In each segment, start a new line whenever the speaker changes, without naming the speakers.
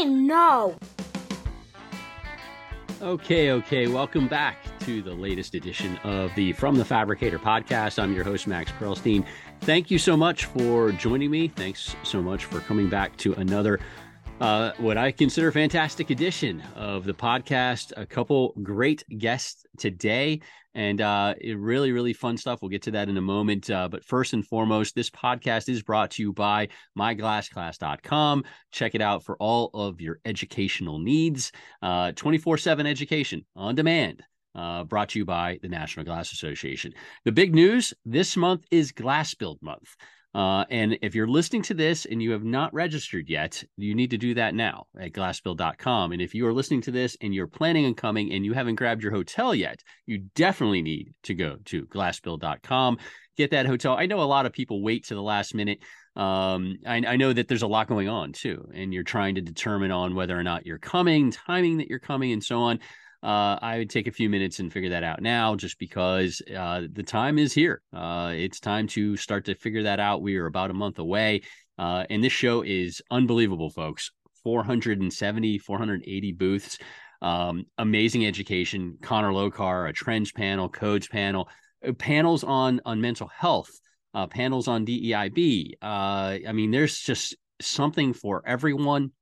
no.
Okay, okay. Welcome back to the latest edition of the From the Fabricator podcast. I'm your host, Max Perilstein. Thank you so much for joining me. Thanks so much for coming back to another uh, what I consider a fantastic edition of the podcast. A couple great guests today, and uh, really, really fun stuff. We'll get to that in a moment. Uh, but first and foremost, this podcast is brought to you by myglassclass.com. Check it out for all of your educational needs. Uh, 24 7 education on demand. Uh, brought to you by the National Glass Association. The big news this month is Glass Build Month. Uh, and if you're listening to this and you have not registered yet, you need to do that now at glassbuild.com. And if you are listening to this and you're planning on coming and you haven't grabbed your hotel yet, you definitely need to go to glassbuild.com, get that hotel. I know a lot of people wait to the last minute. Um, I, I know that there's a lot going on too, and you're trying to determine on whether or not you're coming, timing that you're coming, and so on uh, I would take a few minutes and figure that out now, just because uh, the time is here. Uh, it's time to start to figure that out. We are about a month away, uh, and this show is unbelievable, folks. 470, 480 booths, um, amazing education. Connor Lokar, a trends panel, codes panel, uh, panels on on mental health, uh, panels on DEIB. I mean, there's just something for everyone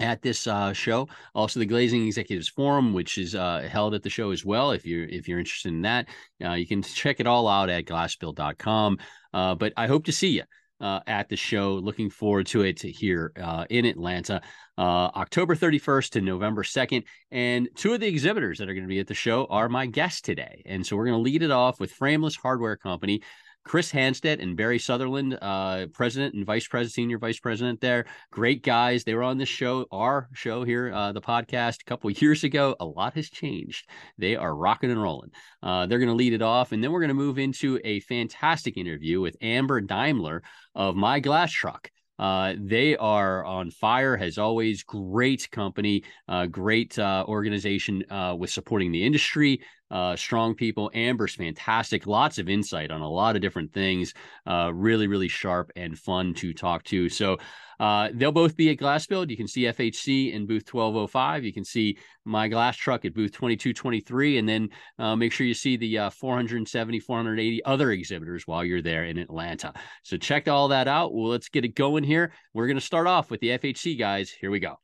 at this uh, show. Also, the Glazing Executives Forum, which is uh, held at the show as well. If you're if you're interested in that, uh, you can check it all out at glassbuild.com. Uh, but I hope to see you. Uh, at the show, looking forward to it here uh, in Atlanta, October 31st to November 2nd. And two of the exhibitors that are going to be at the show are my guests today. And so we're going to lead it off with Frameless Hardware Company. Chris Hanstad and Barry Sutherland, uh, president and vice president, senior vice president there. Great guys. They were on this show, our show here, uh, the podcast, a couple years ago. A lot has changed. They are rocking and rolling. Uh, they're going to lead it off, and then we're going to move into a fantastic interview with Amber Deimler of My Glass Truck. Uh, they are on fire, as always. Great company, uh, great uh, organization uh, with supporting the industry, uh, strong people. Amber's fantastic, lots of insight on a lot of different things. Uh, really, really sharp and fun to talk to. So uh, they'll both be at Glass Build. You can see FHC in booth 1205. You can see my glass truck at booth 2223. And then uh, make sure you see the uh, 470, 480 other exhibitors while you're there in Atlanta. So check all that out. Well, let's get it going here. We're going to start off with the FHC guys. Here we go.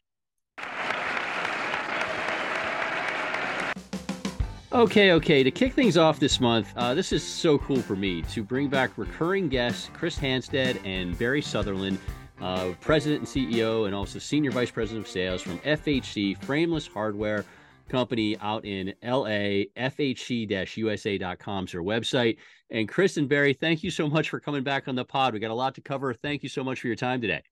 Okay, okay. To kick things off this month, uh, this is so cool for me to bring back recurring guests Chris Hanstad and Barry Sutherland uh, president and CEO, and also senior vice president of sales from FHC Frameless Hardware Company out in LA. FHC-USA.com is their website. And Chris and Barry, thank you so much for coming back on the pod. We got a lot to cover. Thank you so much for your time today.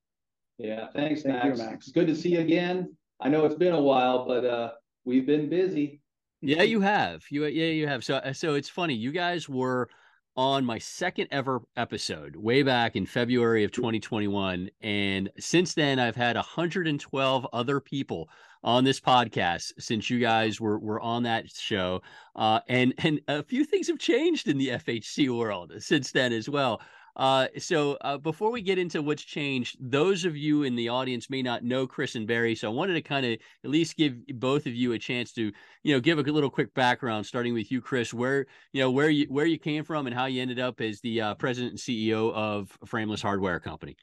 Yeah, thanks, Thank Max. You, Max. It's good to see you again. I know it's been a while, but uh, we've been busy.
Yeah, you have. You yeah, you have. So so it's funny. You guys were on my second ever episode way back in February of 2021. And since then, I've had 112 other people on this podcast since you guys were, were on that show. Uh, and, and a few things have changed in the FHC world since then as well. Uh, so uh, before we get into what's changed, those of you in the audience may not know Chris and Barry, so I wanted to kind of at least give both of you a chance to, you know, give a little quick background, starting with you, Chris, where you know where you where you came from and how you ended up as the uh, president and CEO of Frameless Hardware Company.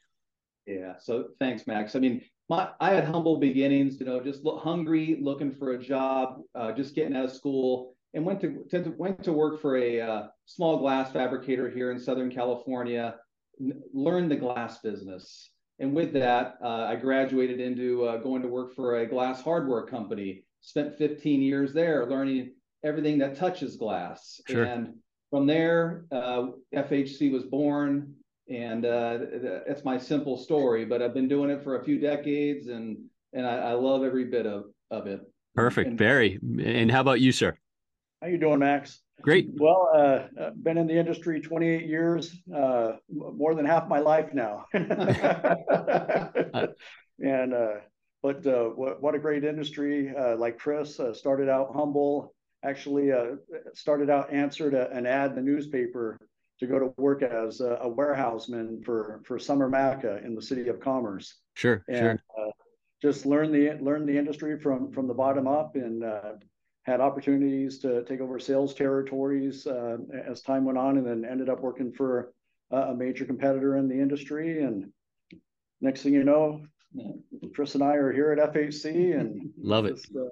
Yeah. So thanks, Max. I mean, my I had humble beginnings. You know, just hungry, looking for a job, uh, just getting out of school and went to, to went to work for a uh, small glass fabricator here in Southern California. N- learned the glass business, and with that, uh, I graduated into uh, going to work for a glass hardware company. Spent 15 years there, learning everything that touches glass. Sure. And from there, uh, FHC was born, and uh, that's my simple story. But I've been doing it for a few decades, and and I, I love every bit of of it.
Perfect, and, Barry. And how about you, sir?
How you doing, Max?
Great.
Well, uh, uh been in the industry 28 years, uh, more than half my life now. and uh, but uh, what, what a great industry! Uh, like Chris started out humble. Actually, started out answered a, an ad in the newspaper to go to work as a, a warehouseman for for Sommer Maca in the city of Commerce.
Sure,
and,
sure.
just learn the learn the industry from from the bottom up and uh, had opportunities to take over sales territories uh, as time went on, and then ended up working for a major competitor in the industry. And next thing you know, Chris and I are here at FHC, and
love it. Just, uh,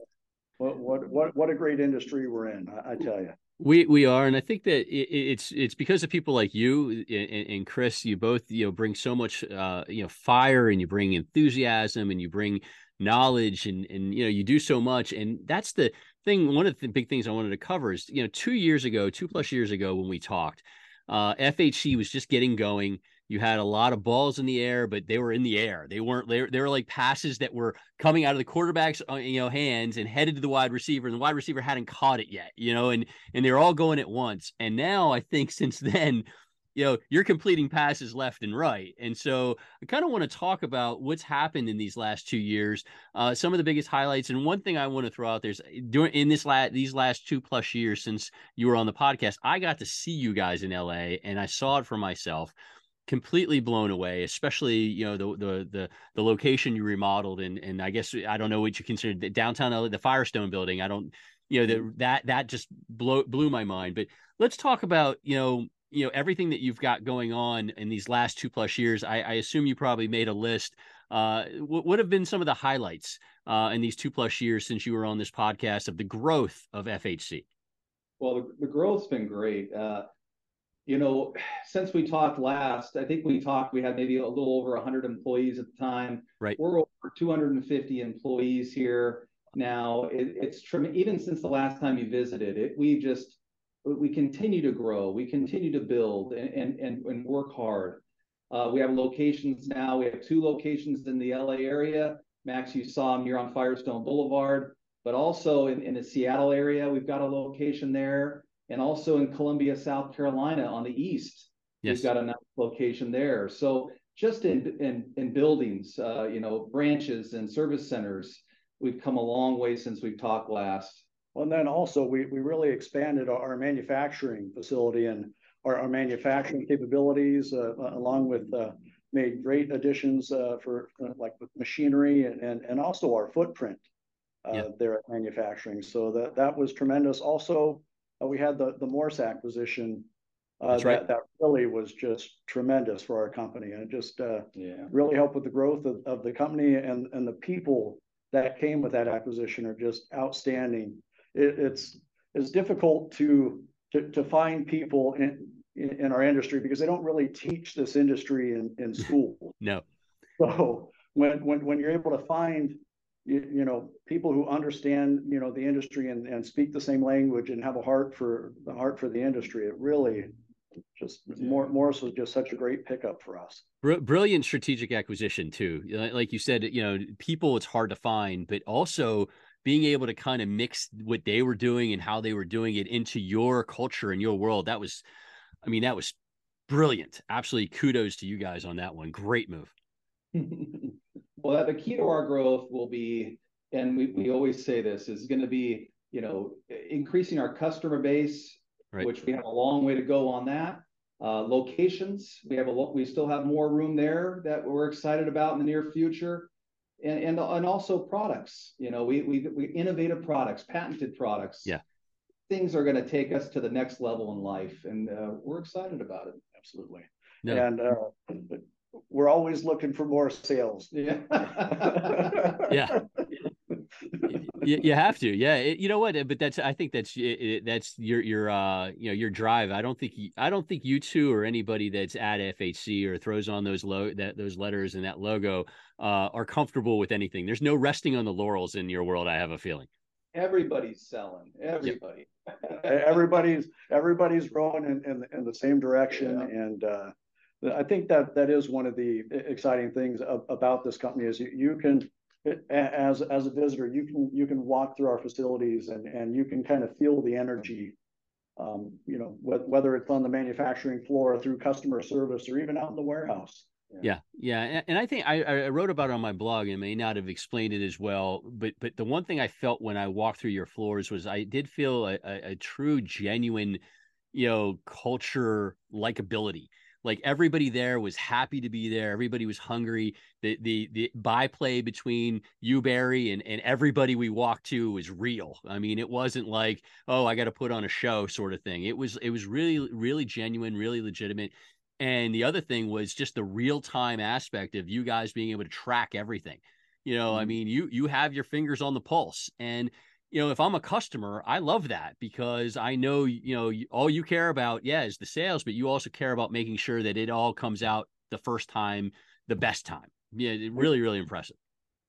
what what what what a great industry we're in, I, I tell you.
We we are, and I think that it, it's it's because of people like you and, and, Chris. You both you know bring so much uh, you know fire, and you bring enthusiasm, and you bring knowledge, and and you know you do so much, and that's the thing. One of the big things I wanted to cover is you know two years ago, two plus years ago when we talked, uh, FHC was just getting going you had a lot of balls in the air, but they were in the air. They weren't. They were, they were like passes that were coming out of the quarterback's uh, you know hands and headed to the wide receiver, and the wide receiver hadn't caught it yet. You know, and and they're all going at once. And now I think since then, you know, you're completing passes left and right. And so I kind of want to talk about what's happened in these last two years, uh, some of the biggest highlights. And one thing I want to throw out there is during in this last these last two plus years since you were on the podcast, I got to see you guys in LA, and I saw it for myself completely blown away especially you know the the the, the location you remodeled and and i guess i don't know what you consider the downtown LA, the firestone building i don't you know that mm-hmm. that that just blew blew my mind but let's talk about you know you know everything that you've got going on in these last two plus years i, I assume you probably made a list uh, what, what have been some of the highlights uh, in these two plus years since you were on this podcast of the growth of fhc
well the, the growth's been great uh, you know, since we talked last, I think we talked, we had maybe a little over 100 employees at the time.
Right.
We're over 250 employees here now. It, it's. Even since the last time you visited, it we just we continue to grow, we continue to build and and and, and work hard. Uh, we have locations now. We have two locations in the LA area. Max, you saw them here on Firestone Boulevard, but also in, in the Seattle area, we've got a location there and also in Columbia, South Carolina on the east. Yes. We've got a nice location there. So just in in, in buildings, uh, you know, branches and service centers, we've come a long way since we've talked last.
And then also we we really expanded our manufacturing facility and our, manufacturing capabilities, uh, along with uh, made great additions uh, for uh, like with machinery and, also our footprint uh, there at manufacturing. So that that was tremendous. Also, uh, we had the the Morse acquisition. Uh, That's right. That, that really was just tremendous for our company, and it just uh, really helped with the growth of, of the company and and the people that came with that acquisition are just outstanding. It, it's it's difficult to to to find people in, in, in our industry because they don't really teach this industry in in school.
no.
So when when when you're able to find you, you know people who understand you know the industry and, and speak the same language and have a heart for the heart for the industry it really just more Morse was just such a great pickup for us.
Brilliant strategic acquisition too. Like you said, you know, people it's hard to find, but also being able to kind of mix what they were doing and how they were doing it into your culture and your world. That was, I mean, that was brilliant. Absolutely kudos to you guys on that one. Great move.
Well, the key to our growth will be, and we, we always say this, is going to be, you know, increasing our customer base, right. which we have a long way to go on that. Uh, locations, we have a we still have more room there that we're excited about in the near future, and and, and also products. You know, we we we innovative products, patented products.
Yeah,
things are going to take us to the next level in life, and uh, we're excited about it.
Absolutely. No. And uh, we're always looking for more sales.
Yeah.
yeah. You, you, have to, yeah. It, you know what? But that's I think that's it, that's your your uh you know your drive. I don't think you, I don't think you two or anybody that's at FHC or throws on those low that those letters and that logo uh are comfortable with anything. There's no resting on the laurels in your world. I have a feeling.
Everybody's selling. Everybody.
everybody's everybody's growing in, in, in the same direction yeah. and. uh I think that that is one of the exciting things about this company is you, you can as as a visitor you can you can walk through our facilities and and you can kind of feel the energy um, you know whether it's on the manufacturing floor through customer service or even out in the warehouse.
Yeah. Yeah. And i think I, I wrote about it on my blog and may not have explained it as well but but the one thing i felt when i walked through your floors was i did feel a, a, a true genuine you know culture likability like everybody there was happy to be there. Everybody was hungry. The the the byplay between you, Barry, and and everybody we walked to was real. I mean, it wasn't like, oh, I got to put on a show sort of thing. It was it was really really genuine, really legitimate. And the other thing was just the real time aspect of you guys being able to track everything. You know, mm-hmm. I mean, you you have your fingers on the pulse, and you know, if I'm a customer, I love that because I know, you know, all you care about, yeah, is the sales, but you also care about making sure that it all comes out the first time, the best time. Yeah, really, really impressive.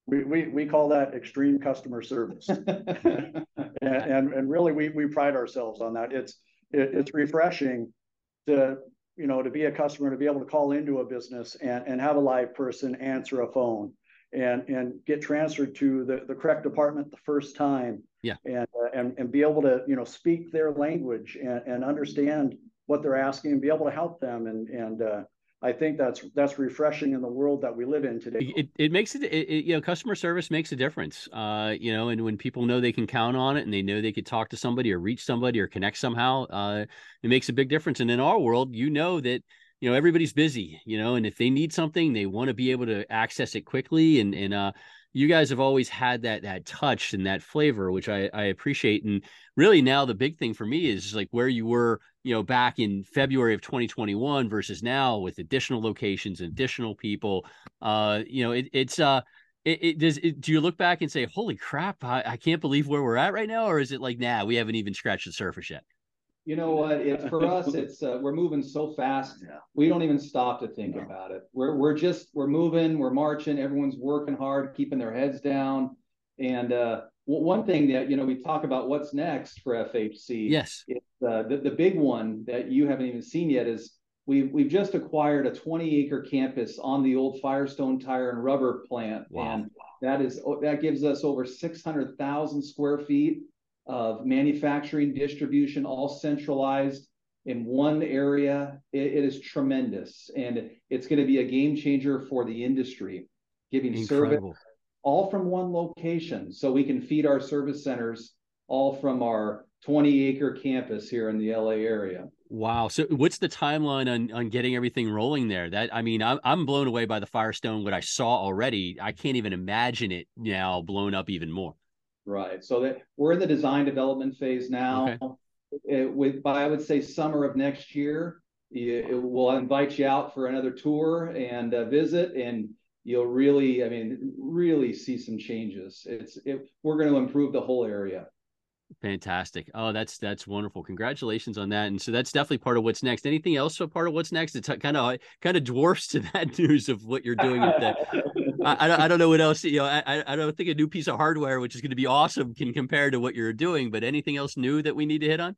We, we, we call that extreme customer service. and, and, and really we, we pride ourselves on that. It's, it, it's refreshing to, you know, to be a customer, to be able to call into a business and, and have a live person answer a phone and and get transferred to the, the correct department the first time
yeah
and uh, and and be able to you know speak their language and, and understand what they're asking and be able to help them and and uh, I think that's that's refreshing in the world that we live in today.
It, it makes it, it, it, you know customer service makes a difference. Uh, you know, and when people know they can count on it and they know they could talk to somebody or reach somebody or connect somehow, uh, it makes a big difference. And in our world, you know that you know everybody's busy you know and if they need something they want to be able to access it quickly and and uh you guys have always had that that touch and that flavor which i i appreciate and really now the big thing for me is like where you were you know back in february of 2021 versus now with additional locations and additional people uh you know it, it's uh it, it does it, do you look back and say holy crap I, I can't believe where we're at right now or is it like nah we haven't even scratched the surface yet
you know what? It's for us. It's uh, we're moving so fast. Yeah. We don't even stop to think no. about it. We're we're just we're moving. We're marching. Everyone's working hard, keeping their heads down. And uh, one thing that you know we talk about what's next for FHC.
Yes.
Uh, the the big one that you haven't even seen yet is we've we've just acquired a 20 acre campus on the old Firestone Tire and Rubber plant, wow. and that is that gives us over 600,000 square feet of manufacturing, distribution, all centralized in one area. it, it is tremendous. And it's going to be a game changer for the industry, giving Incredible. service all from one location. So we can feed our service centers all from our 20 acre campus here in the LA area.
Wow. So what's the timeline on, on getting everything rolling there? That I mean, I'm I'm blown away by the Firestone, what I saw already. I can't even imagine it now blown up even more.
Right. So that we're in the design development phase now. Okay. It, with by I would say summer of next year, it, it will invite you out for another tour and uh, visit, and you'll really, I mean, really see some changes. It's it, we're going to improve the whole area.
Fantastic. Oh, that's that's wonderful. Congratulations on that. And so that's definitely part of what's next. Anything else so part of what's next? It's kind of kind of dwarfs to that news of what you're doing at the I, I don't know what else. You know, I I don't think a new piece of hardware, which is going to be awesome, can compare to what you're doing. But anything else new that we need to hit on?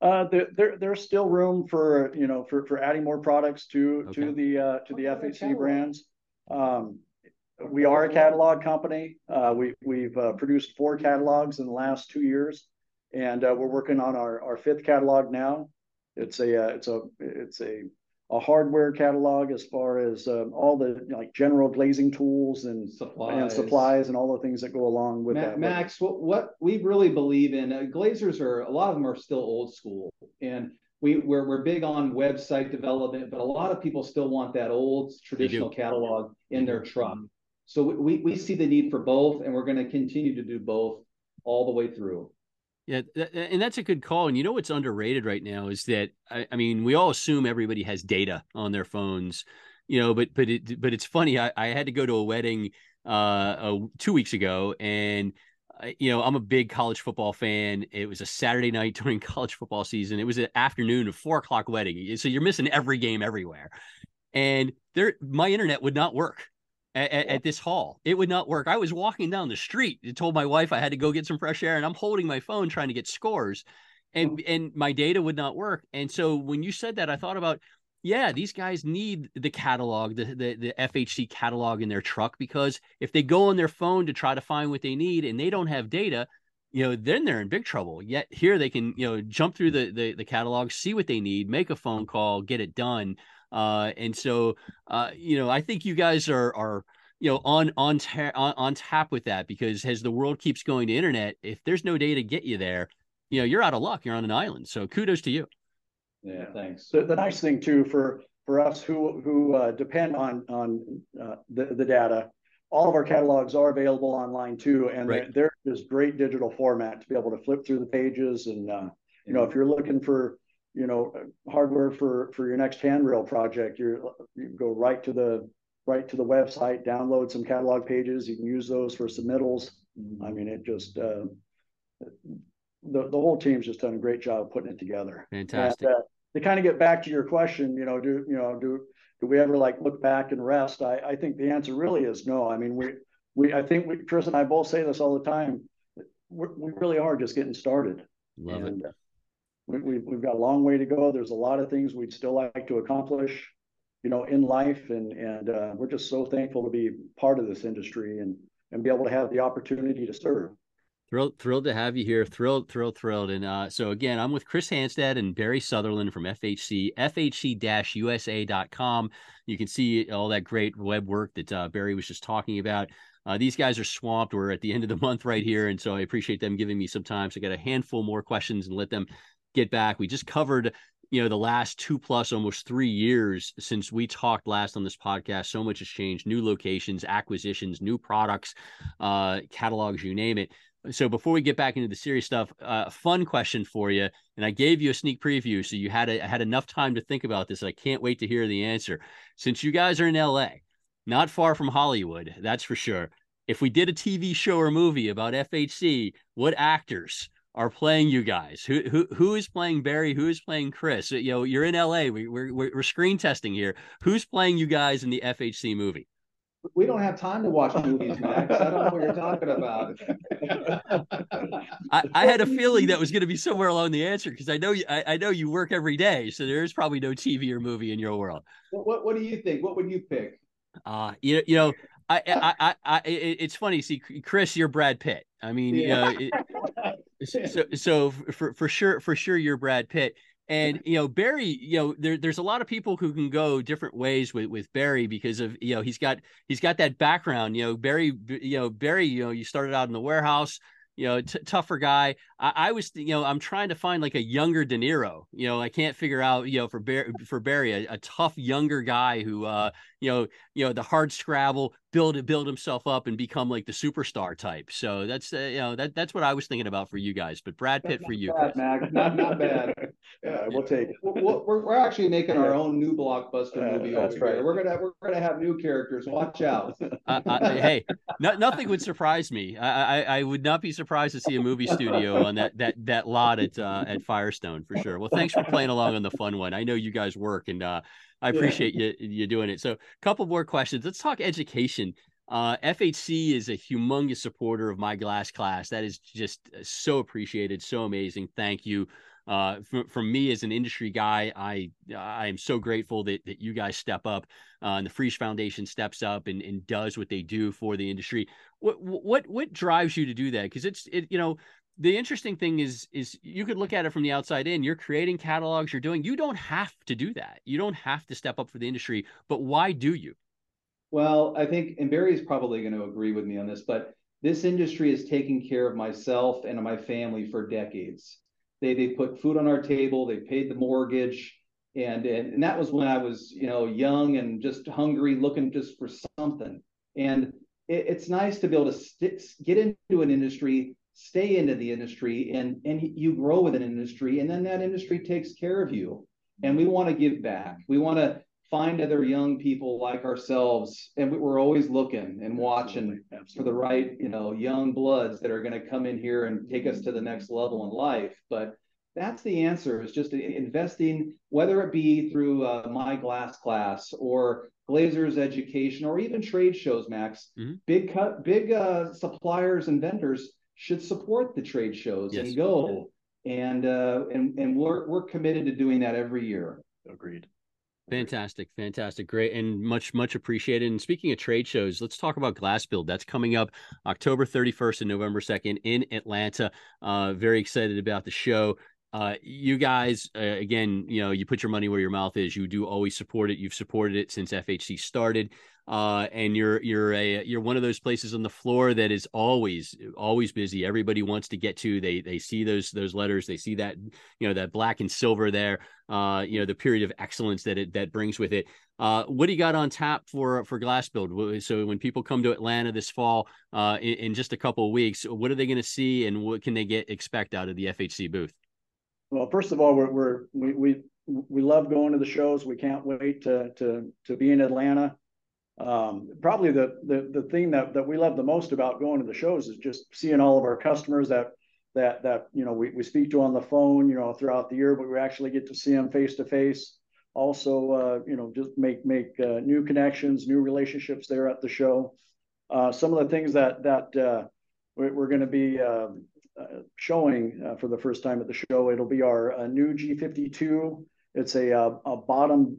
Uh, there, there there's still room for you know for for adding more products to okay. to the uh, to the FHC brands. Um, we are a catalog company. Uh, we we've uh, produced four catalogs in the last two years, and uh, we're working on our our fifth catalog now. It's a uh, it's a it's a a hardware catalog as far as um, all the like general glazing tools and supplies. and supplies and all the things that go along with
Ma-
that.
Max, what, what we really believe in, uh, glazers are a lot of them are still old school, and we we're, we're big on website development, but a lot of people still want that old traditional catalog in their truck. So we we see the need for both, and we're going to continue to do both all the way through.
Yeah, and that's a good call. And you know what's underrated right now is that I, I mean we all assume everybody has data on their phones, you know. But but it but it's funny. I, I had to go to a wedding uh, two weeks ago, and you know I'm a big college football fan. It was a Saturday night during college football season. It was an afternoon of four o'clock wedding, so you're missing every game everywhere. And there, my internet would not work at, at, at, this hall. It would not work. I was walking down the street. It told my wife I had to go get some fresh air, and I'm holding my phone trying to get scores, and mm. and my data would not work. And so when you said that, I thought about, yeah, these guys need the catalog, the the, the FHC catalog in their truck because if they go on their phone to try to find what they need and they don't have data. You know, then they're in big trouble. Yet here they can, you know, jump through the, the the catalog, see what they need, make a phone call, get it done. Uh, and so, uh, you know, I think you guys are are you know on on, ta- on on tap with that because as the world keeps going to internet, if there's no data to get you there, you know, you're out of luck. You're on an island. So kudos to you.
Yeah, thanks.
The, the nice thing too for for us who who uh, depend on on uh, the the data, all of our catalogs are available online too, and right. there is great digital format to be able to flip through the pages. And uh, you know, if you're looking for you know hardware for for your next handrail project, you you go right to the right to the website, download some catalog pages. You can use those for submittals. Mm-hmm. I mean, it just uh, the the whole team's just done a great job putting it together.
Fantastic. And, uh,
to kind of get back to your question, you know, do you know do do we ever like look back and rest? I, I think the answer really is no. I mean, we we I think we, Chris and I both say this all the time. We're, we really are just getting started.
Love and, it.
We, we, we've got a long way to go. There's a lot of things we'd still like to accomplish, you know, in life, and and uh, we're just so thankful to be part of this industry and and be able to have the opportunity to serve.
Thrilled, thrilled to have you here. Thrilled, thrilled, thrilled. And uh, so again, I'm with Chris Hanstad and Barry Sutherland from FHC, FHC-USA.com. You can see all that great web work that uh, Barry was just talking about. Uh, these guys are swamped. We're at the end of the month right here, and so I appreciate them giving me some time. So I got a handful more questions and let them get back. We just covered you know the last two plus almost three years since we talked last on this podcast so much has changed new locations acquisitions new products uh catalogs you name it so before we get back into the serious stuff, a uh, fun question for you, and I gave you a sneak preview, so you had a, had enough time to think about this. I can't wait to hear the answer. Since you guys are in LA, not far from Hollywood, that's for sure. If we did a TV show or movie about FHC, what actors are playing you guys? Who who who is playing Barry? Who is playing Chris? You know, you're in LA. We, we're we're screen testing here. Who's playing you guys in the FHC movie?
we don't have time to watch movies, Max. I don't know what you're talking about.
I, I, had a feeling that was going to be somewhere along the answer because I know you. I, I, know you work every day, so there's probably no TV or movie in your world.
What What, what do you think? What would you pick?
Uh you you know, I I I, I it, it's funny. See, Chris, you're Brad Pitt. I mean, yeah. you know, so so for for sure for sure you're Brad Pitt. And you know Barry, you know there, there's a lot of people who can go different ways with with Barry because of you know he's got he's got that background. You know Barry, you know Barry, you know you started out in the warehouse you know, t- tougher guy. I, I, was, you know, I'm trying to find like a younger De Niro. You know, I can't figure out, you know, for Bar- for Barry, a, a, tough younger guy who, uh, you know, you know, the hard scrabble, build build himself up and become like the superstar type. So that's, uh, you know, that that's what I was thinking about for you guys. But Brad Pitt for you,
bad, Max. Not not bad.
yeah, we'll take it.
We're, we're actually making our own new blockbuster movie. that's right. Here. We're gonna we're gonna have new characters. Watch out.
Uh, uh, hey, no, nothing would surprise me. I, I I would not be surprised to see a movie studio on that that that lot at uh, at Firestone for sure. Well, thanks for playing along on the fun one. I know you guys work, and uh, I appreciate yeah. you you doing it. So, a couple more questions. Let's talk education. Uh, FHC is a humongous supporter of my glass class. That is just so appreciated, so amazing. Thank you. Uh, from, from me as an industry guy, I I am so grateful that that you guys step up, uh, and the Frisch Foundation steps up and, and does what they do for the industry. What what what drives you to do that? Because it's it you know the interesting thing is is you could look at it from the outside in you're creating catalogs you're doing you don't have to do that. You don't have to step up for the industry but why do you?
Well i think and barry's probably going to agree with me on this but this industry is taking care of myself and my family for decades. They they put food on our table they paid the mortgage and and, and that was when i was you know young and just hungry looking just for something. And it, it's nice to be able to st- get into an industry stay into the industry and and you grow with an industry and then that industry takes care of you and we want to give back we want to find other young people like ourselves and we're always looking and watching Absolutely. Absolutely. for the right you know young bloods that are going to come in here and take us to the next level in life but that's the answer is just investing whether it be through uh, my glass class or glazers education or even trade shows max mm-hmm. big cut big uh, suppliers and vendors should support the trade shows yes. and go. And uh, and and we're we're committed to doing that every year.
Agreed.
Fantastic, fantastic, great, and much much appreciated. And speaking of trade shows, let's talk about Glass Build. That's coming up October 31st and November 2nd in Atlanta. Uh, very excited about the show. uh, you guys, uh, again, you know, you put your money where your mouth is. You do always support it. You've supported it since FHC started, uh, and you're you're a you're one of those places on the floor that is always always busy. Everybody wants to get to. They they see those those letters. They see that you know that black and silver there. Uh, you know the period of excellence that it that brings with it. Uh, what do you got on tap for for Glass Build? So when people come to Atlanta this fall, uh, in, in just a couple of weeks, what are they going to see, and what can they get expect out of the FHC booth?
Well, first of all, we're, we're we we we love going to the shows. We can't wait to to to be in Atlanta. Um, probably the the the thing that that we love the most about going to the shows is just seeing all of our customers that that that you know we, we speak to on the phone you know throughout the year, but we actually get to see them face to face. Also, uh, you know, just make make uh, new connections, new relationships there at the show. Uh, some of the things that that uh, we're, going to be um, uh, showing uh, for the first time at the show. It'll be our uh, new G52. It's a, a bottom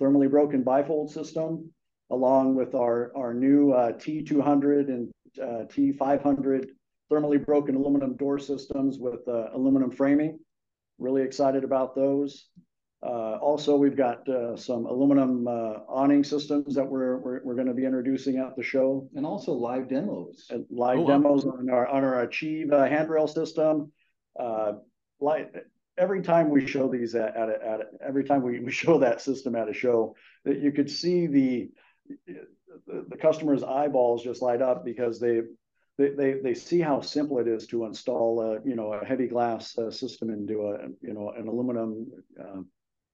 thermally broken bifold system, along with our, our new T200 and T500 thermally broken aluminum door systems with aluminum framing. Really excited about those. Uh, also, we've got uh, some aluminum uh, awning systems that we're we're, we're going to be introducing at the show,
and also live demos.
And live oh, demos wow. on our on our Achieve uh, handrail system. Uh, like every time we show these at, at, at every time we, we show that system at a show, that you could see the the, customer's eyeballs just light up because they they, they, they see how simple it is to install a you know a heavy glass uh, system into a you know an aluminum uh,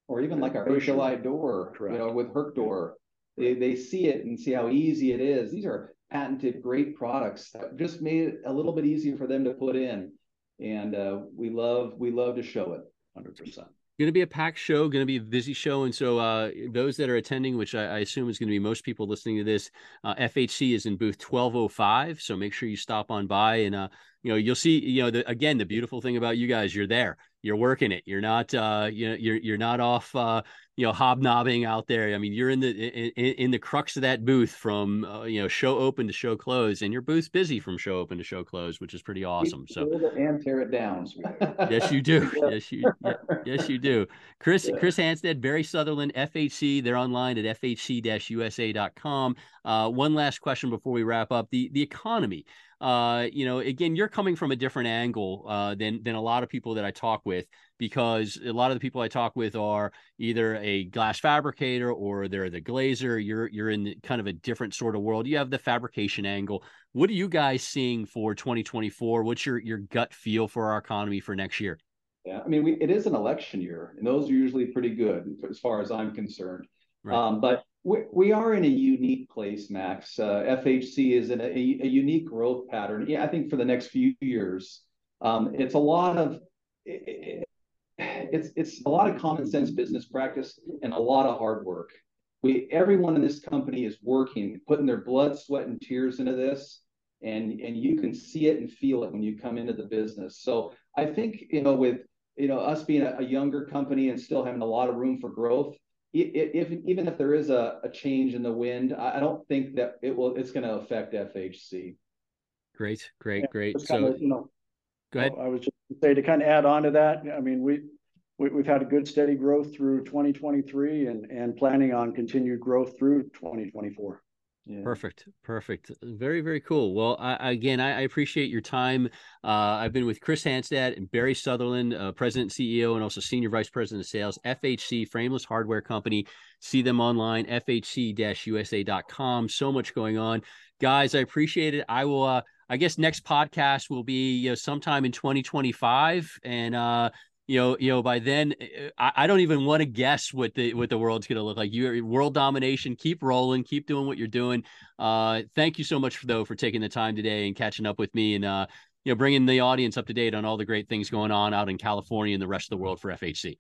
or even like a Herculite door, Correct. you know, with Herc door. They, they see it and see how easy it is. These are patented, great products that just made it a little bit easier for them to put in. And uh, we love we love to show it 100%
going to be a packed show, going to be a busy show. And so, uh, those that are attending, which I, I, assume is going to be most people listening to this, uh, FHC is in booth 1205. So make sure you stop on by and, uh, you know, you'll see, you know, the, again, the beautiful thing about you guys, you're there, you're working it. You're not, uh, you know, you're, you're not off, uh, you know hobnobbing out there. I mean, you're in the in, in the crux of that booth from uh, you know show open to show close, and your booth's busy from show open to show close, which is pretty awesome. So
and tear it down.
yes, you do. Yes, you yes you do. Chris. Chris Hanstad, Barry Sutherland, FHC. They're online at fhc-usa.com. Uh, one last question before we wrap up: the the economy. Uh, you know, again, you're coming from a different angle uh, than than a lot of people that I talk with because a lot of the people I talk with are either a glass fabricator or they're the glazer. You're you're in kind of a different sort of world. You have the fabrication angle. What are you guys seeing for 2024? What's your your gut feel for our economy for next year?
Yeah, I mean, we, it is an election year, and those are usually pretty good as far as I'm concerned. Right. Um, but we, are in a unique place, Max. Uh, FHC is in a, unique growth pattern. Yeah, I think for the next few years, um, it's a lot of it's it's a lot of common sense business practice and a lot of hard work. Everyone in this company is working, putting their blood, sweat, and tears into this, and you can see it and feel it when you come into the business. So I think you know with you know us being a younger company and still having a lot of room for growth, if, even if there is a, a change in the wind, I, I don't think that it will it's going to affect FHC.
Great, great, yeah, great. So of, you know, go ahead.
I was just to say to kind of add on to that. I mean, we we, have had a good steady growth through 2023 and, and planning on continued growth through 2024.
Yeah. Perfect. Perfect. Very, very cool. Well, I, again, I, I, appreciate your time. Uh, I've been with Chris Hanstad and Barry Sutherland, uh, President, CEO, and also Senior Vice President of Sales, FHC, Frameless Hardware Company. See them online, fhc-usa.com. So much going on. Guys, I appreciate it. I will, uh, I guess next podcast will be you know, sometime in 2025. And, uh, you know, you know, by then, eh, eh, I, I don't even want to guess what the what the world's going to look like. You world domination. Keep rolling. Keep doing what you're doing. Uh, thank you so much for, though for taking the time today and catching up with me and uh, you know, bringing the audience up to date on all the great things going on out in California and the rest of the world for FHC.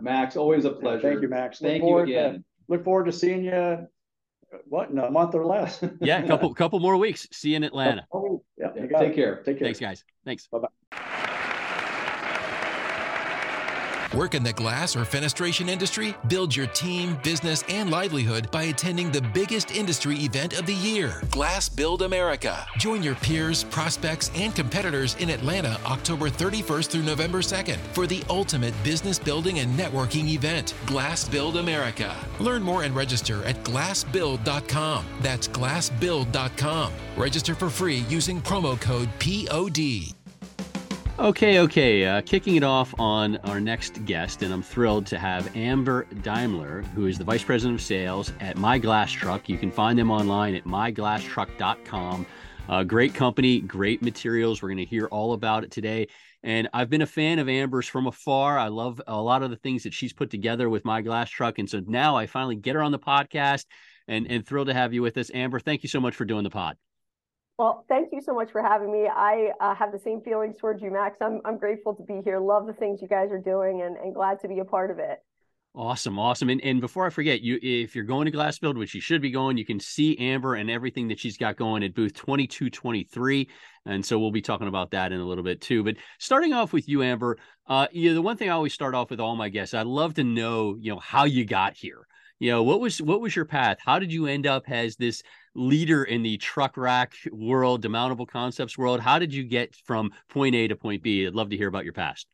Max, always a pleasure.
Thank you, Max.
Thank you again.
To, look forward to seeing you. What in a month or less?
yeah, a couple couple more weeks. See you in Atlanta.
Oh, yeah, take care.
Take care.
Thanks, guys. Thanks.
Bye bye.
Work in the glass or fenestration industry? Build your team, business, and livelihood by attending the biggest industry event of the year, Glass Build America. Join your peers, prospects, and competitors in Atlanta October 31st through November 2nd for the ultimate business building and networking event, Glass Build America. Learn more and register at glassbuild.com. That's glassbuild.com. Register for free using promo code POD.
Okay, okay. Uh, kicking it off on our next guest, and I'm thrilled to have Amber Deimler, who is the Vice President of Sales at My Glass Truck. You can find them online at myglasstruck.com. Uh, great company, great materials. We're going to hear all about it today. And I've been a fan of Amber's from afar. I love a lot of the things that she's put together with My Glass Truck. And so now I finally get her on the podcast and, and thrilled to have you with us. Amber, thank you so much for doing the pod.
Well, thank you so much for having me. I uh, have the same feelings towards you, Max. I'm, I'm grateful to be here. Love the things you guys are doing and, and glad to be a part of it.
Awesome, awesome. And, and before I forget, you if you're going to Glass Build, which you should be going, you can see Amber and everything that she's got going at booth 2223. And so we'll be talking about that in a little bit too. But starting off with you, Amber, uh, you know, the one thing I always start off with all my guests, I'd love to know, you know, how you got here you know what was what was your path? How did you end up as this leader in the truck rack world demountable concepts world? How did you get from point a to point b? I'd love to hear about your past.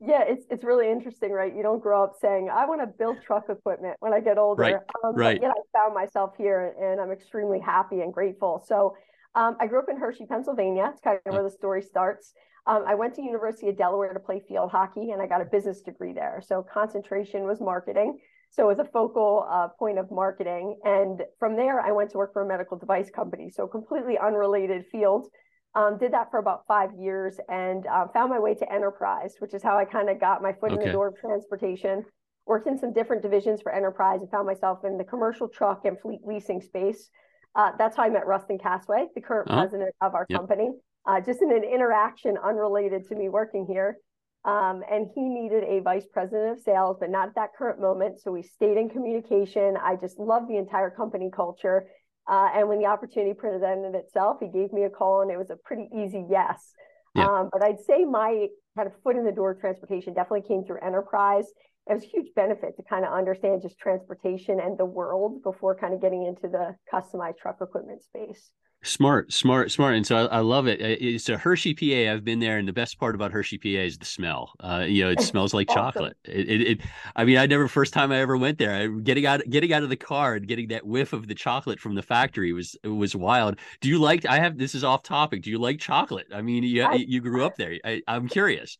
Yeah it's it's really interesting right? You don't grow up saying i want to build truck equipment when i get older.
Right, um, right.
yet i found myself here and i'm extremely happy and grateful. So um, i grew up in hershey pennsylvania. It's kind of where the story starts. Um, I went to University of Delaware to play field hockey, and I got a business degree there. So concentration was marketing. So it was a focal uh, point of marketing. And from there, I went to work for a medical device company. So completely unrelated field. Um, did that for about five years and uh, found my way to enterprise, which is how I kind of got my foot okay. in the door of transportation. Worked in some different divisions for enterprise and found myself in the commercial truck and fleet leasing space. Uh, that's how I met Rustin Casway, the current uh-huh. president of our yep. company. Uh, just in an interaction unrelated to me working here. Um, and he needed a vice president of sales, but not at that current moment. So we stayed in communication. I just love the entire company culture. Uh, and when the opportunity presented itself, he gave me a call and it was a pretty easy yes. Yeah. Um, but I'd say my kind of foot in the door transportation definitely came through enterprise. It was a huge benefit to kind of understand just transportation and the world before kind of getting into the customized truck equipment space.
Smart, smart, smart. And so I, I, love it. It's a Hershey, PA. I've been there, and the best part about Hershey, PA is the smell. Uh, you know, it smells like awesome. chocolate. It, it, it, I mean, I never first time I ever went there. I, getting out, getting out of the car and getting that whiff of the chocolate from the factory was was wild. Do you like? I have this is off topic. Do you like chocolate? I mean, you I, you grew up there. I, I'm curious.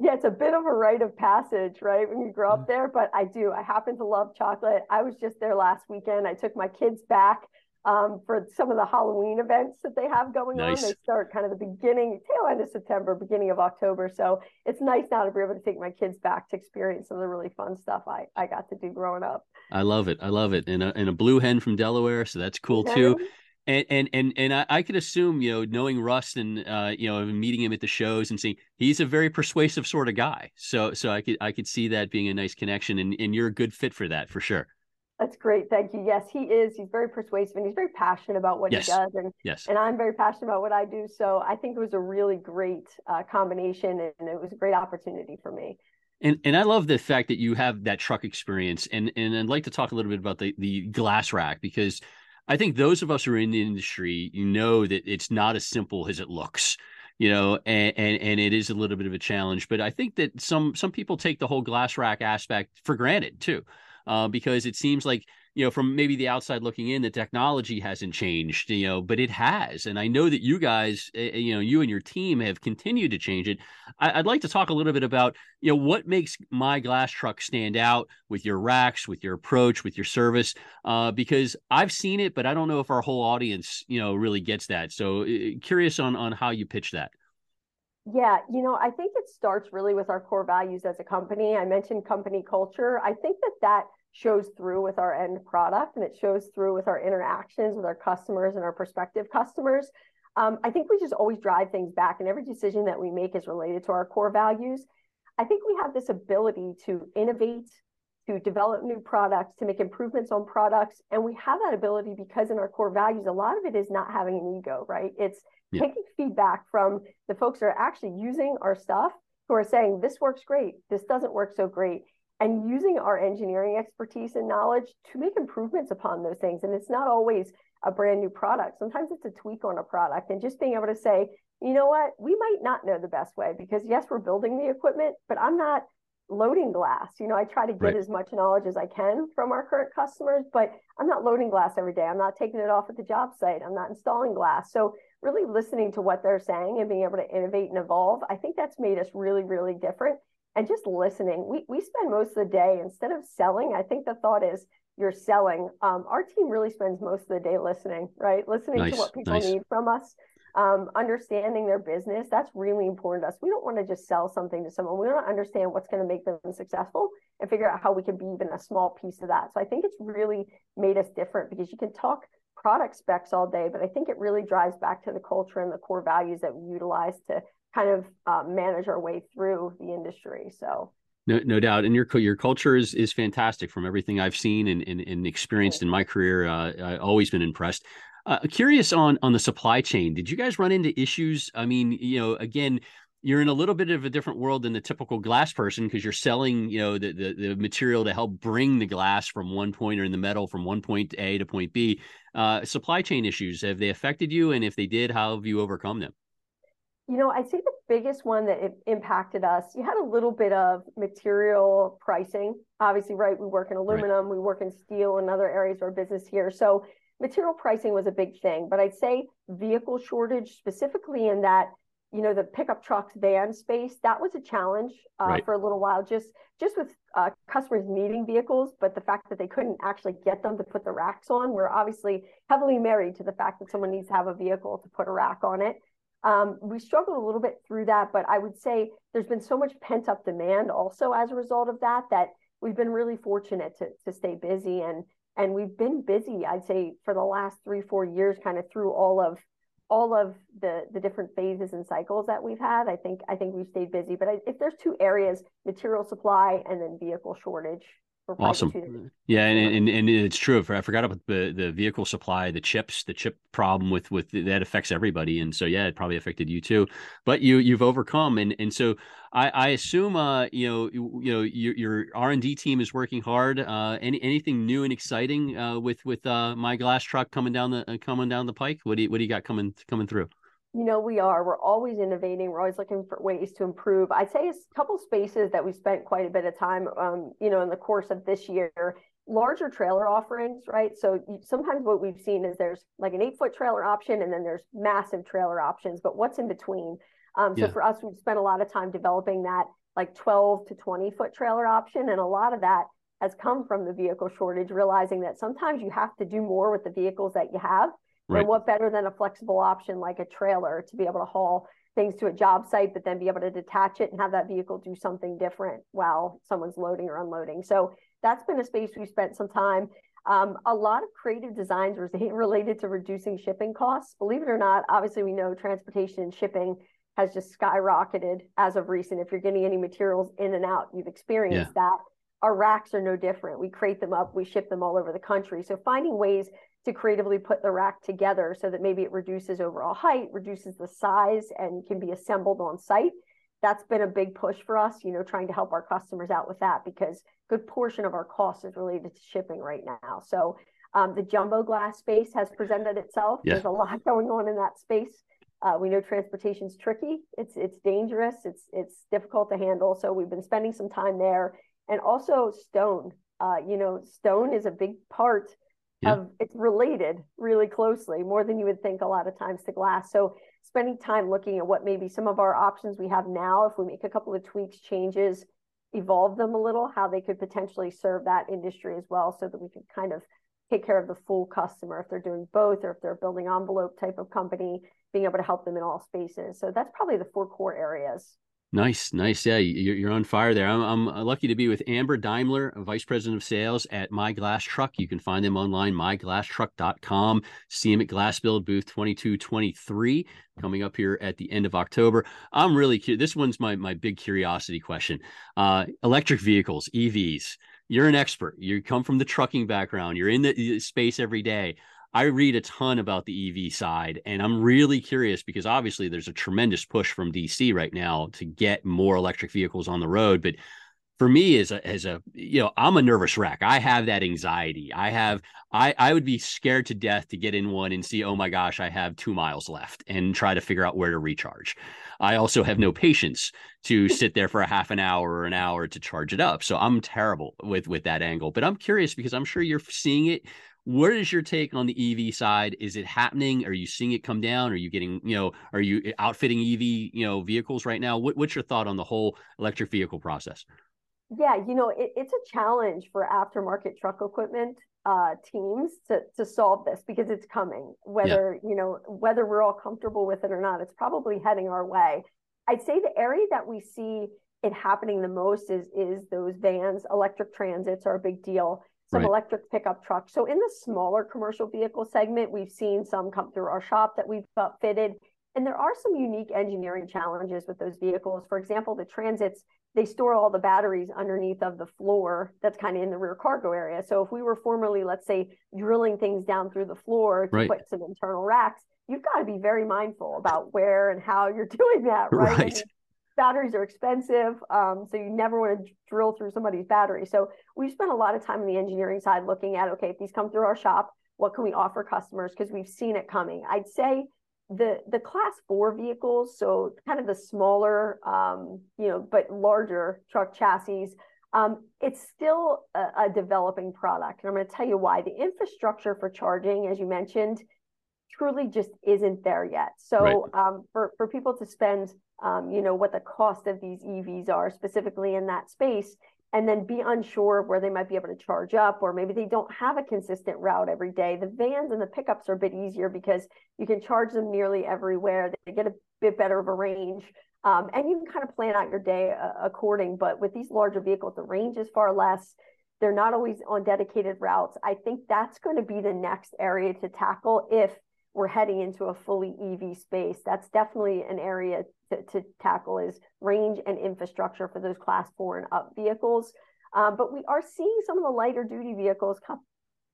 Yeah, it's a bit of a rite of passage, right? When you grow up mm. there, but I do. I happen to love chocolate. I was just there last weekend. I took my kids back um, for some of the Halloween events that they have going nice. on. They start kind of the beginning, tail end of September, beginning of October. So it's nice now to be able to take my kids back to experience some of the really fun stuff I, I got to do growing up.
I love it. I love it. And a, and a blue hen from Delaware. So that's cool too. And and and and I, I could assume, you know, knowing Russ and uh, you know, meeting him at the shows and seeing he's a very persuasive sort of guy. So so I could I could see that being a nice connection and, and you're a good fit for that for sure.
That's great. Thank you. Yes, he is. He's very persuasive and he's very passionate about what yes. he does. And,
yes.
and I'm very passionate about what I do. So I think it was a really great uh, combination and it was a great opportunity for me.
And and I love the fact that you have that truck experience. And and I'd like to talk a little bit about the, the glass rack because I think those of us who are in the industry, you know that it's not as simple as it looks you know and, and and it is a little bit of a challenge but i think that some some people take the whole glass rack aspect for granted too uh, because it seems like you know from maybe the outside looking in the technology hasn't changed you know but it has. And i know that you guys eh, eh, you know you and your team have continued to change it. I, would like to talk a little bit about you know what makes my glass truck stand out with your racks with your approach with your service uh, because i've seen it but i don't know if our whole audience you know really gets that. So uh, curious on on how you pitch that
yeah, you know, I think it starts really with our core values as a company. I mentioned company culture. I think that that shows through with our end product and it shows through with our interactions with our customers and our prospective customers. Um, I think we just always drive things back, and every decision that we make is related to our core values. I think we have this ability to innovate, to develop new products, to make improvements on products. And we have that ability because in our core values, a lot of it is not having an ego, right? It's yeah. taking feedback from the folks that are actually using our stuff who are saying this works great, this doesn't work so great, and using our engineering expertise and knowledge to make improvements upon those things. And it's not always a brand new product. Sometimes it's a tweak on a product and just being able to say, you know what, we might not know the best way because yes, we're building the equipment, but I'm not loading glass. You know, I try to get right. as much knowledge as I can from our current customers, but I'm not loading glass every day. I'm not taking it off at the job site. I'm not installing glass. So really listening to what they're saying and being able to innovate and evolve, I think that's made us really, really different. And just listening. We we spend most of the day instead of selling. I think the thought is you're selling. Um, our team really spends most of the day listening, right? Listening nice, to what people nice. need from us um, understanding their business that's really important to us we don't want to just sell something to someone we want to understand what's going to make them successful and figure out how we can be even a small piece of that so i think it's really made us different because you can talk product specs all day but i think it really drives back to the culture and the core values that we utilize to kind of uh, manage our way through the industry so
no, no doubt. And your your culture is is fantastic from everything I've seen and, and, and experienced in my career. Uh, I've always been impressed. Uh, curious on on the supply chain. Did you guys run into issues? I mean, you know, again, you're in a little bit of a different world than the typical glass person because you're selling, you know, the, the, the material to help bring the glass from one point or in the metal from one point A to point B. Uh, supply chain issues have they affected you, and if they did, how have you overcome them?
You know, I'd say the biggest one that it impacted us. You had a little bit of material pricing. Obviously, right? We work in aluminum, right. we work in steel, and other areas of our business here. So material pricing was a big thing, but I'd say vehicle shortage specifically in that you know the pickup trucks van space that was a challenge uh, right. for a little while just just with uh, customers needing vehicles but the fact that they couldn't actually get them to put the racks on we're obviously heavily married to the fact that someone needs to have a vehicle to put a rack on it um, we struggled a little bit through that but i would say there's been so much pent up demand also as a result of that that we've been really fortunate to, to stay busy and and we've been busy i'd say for the last three four years kind of through all of all of the the different phases and cycles that we've had i think i think we've stayed busy. But I, if there's two areas material supply and then vehicle shortage
awesome. yeah and, and and it's true i forgot about the the vehicle supply the chips the chip problem with with that affects everybody and so yeah it probably affected you too but you you've overcome and and so i i assume uh you know you, you know your, your r&d team is working hard uh any anything new and exciting uh with with uh my glass truck coming down the uh, coming down the pike? What do you what do you got coming coming through
you know we are we're always innovating we're always looking for ways to improve. I'd say a couple spaces that we spent quite a bit of time um, you know in the course of this year larger trailer offerings right? So you, sometimes what we've seen is there's like an eight foot trailer option and then there's massive trailer options but what's in between? Um, so yeah. for us we've spent a lot of time developing that like 12 to 20 foot trailer option and a lot of that has come from the vehicle shortage realizing that sometimes you have to do more with the vehicles that you have Right. And what better than a flexible option like a trailer to be able to haul things to a job site, but then be able to detach it and have that vehicle do something different while someone's loading or unloading. So that's been a space we spent some time. Um, a lot of creative designs were related to reducing shipping costs. Believe it or not, obviously we know transportation and shipping has just skyrocketed as of recent. If you're getting any materials in and out, you've experienced yeah. that. Our racks are no different. We crate them up, we ship them all over the country. So finding ways to creatively put the rack together so that maybe it reduces overall height, reduces the size, and can be assembled on site. That's been a big push for us, you know, trying to help our customers out with that because good portion of our cost is related to shipping right now. So um, the jumbo glass space has presented itself. Yeah. There's a lot going on in that space. Uh, we know transportation's tricky. It's it's dangerous. It's it's difficult to handle. So we've been spending some time there, and also stone. Uh, you know, stone is a big part yeah. of it's related really closely more than you would think a lot of times to glass. So spending time looking at what maybe some of our options we have now if we make a couple of tweaks changes evolve them a little how they could potentially serve that industry as well so that we can kind of take care of the full customer if they're doing both or if they're building envelope type of company being able to help them in all spaces. So that's probably the four core areas
Nice, nice. Yeah, you're on fire there. I'm, I'm lucky to be with Amber Deimler, Vice President of Sales at My Glass Truck. You can find them online, myglasstruck.com. See them at Glass Build booth 2223 coming up here at the end of October. I'm really curious. This one's my, my big curiosity question. Uh, electric vehicles, EVs. You're an expert. You come from the trucking background. You're in the space every day. I read a ton about the EV side, and I'm really curious because obviously there's a tremendous push from DC right now to get more electric vehicles on the road. But for me, as a as a you know, I'm a nervous wreck. I have that anxiety. I have I I would be scared to death to get in one and see, oh my gosh, I have two miles left and try to figure out where to recharge. I also have no patience to sit there for a half an hour or an hour to charge it up. So I'm terrible with with that angle. But I'm curious because I'm sure you're seeing it what is your take on the EV side? Is it happening? Are you seeing it come down? Are you getting, you know, are you outfitting EV, you know, vehicles right now? What, what's your thought on the whole electric vehicle process?
Yeah, you know, it, it's a challenge for aftermarket truck equipment uh, teams to to solve this because it's coming. Whether yeah. you know whether we're all comfortable with it or not, it's probably heading our way. I'd say the area that we see it happening the most is is those vans. Electric transits are a big deal some right. electric pickup trucks. So in the smaller commercial vehicle segment, we've seen some come through our shop that we've fitted. And there are some unique engineering challenges with those vehicles. For example, the transits, they store all the batteries underneath of the floor that's kind of in the rear cargo area. So if we were formerly, let's say, drilling things down through the floor to right. put some internal racks, you've got to be very mindful about where and how you're doing that, right? right batteries are expensive. Um, so you never want to drill through somebody's battery. So we've spent a lot of time on the engineering side looking at, okay, if these come through our shop, what can we offer customers? Because we've seen it coming. I'd say the the class four vehicles, so kind of the smaller, um, you know, but larger truck chassis, um, it's still a, a developing product. And I'm going to tell you why. The infrastructure for charging, as you mentioned, truly just isn't there yet. So right. um, for for people to spend, um, you know, what the cost of these EVs are specifically in that space, and then be unsure where they might be able to charge up, or maybe they don't have a consistent route every day. The vans and the pickups are a bit easier because you can charge them nearly everywhere. They get a bit better of a range. Um, and you can kind of plan out your day uh, according. But with these larger vehicles, the range is far less. They're not always on dedicated routes. I think that's going to be the next area to tackle if we're heading into a fully EV space. That's definitely an area to, to tackle is range and infrastructure for those class four and up vehicles. Um, but we are seeing some of the lighter duty vehicles come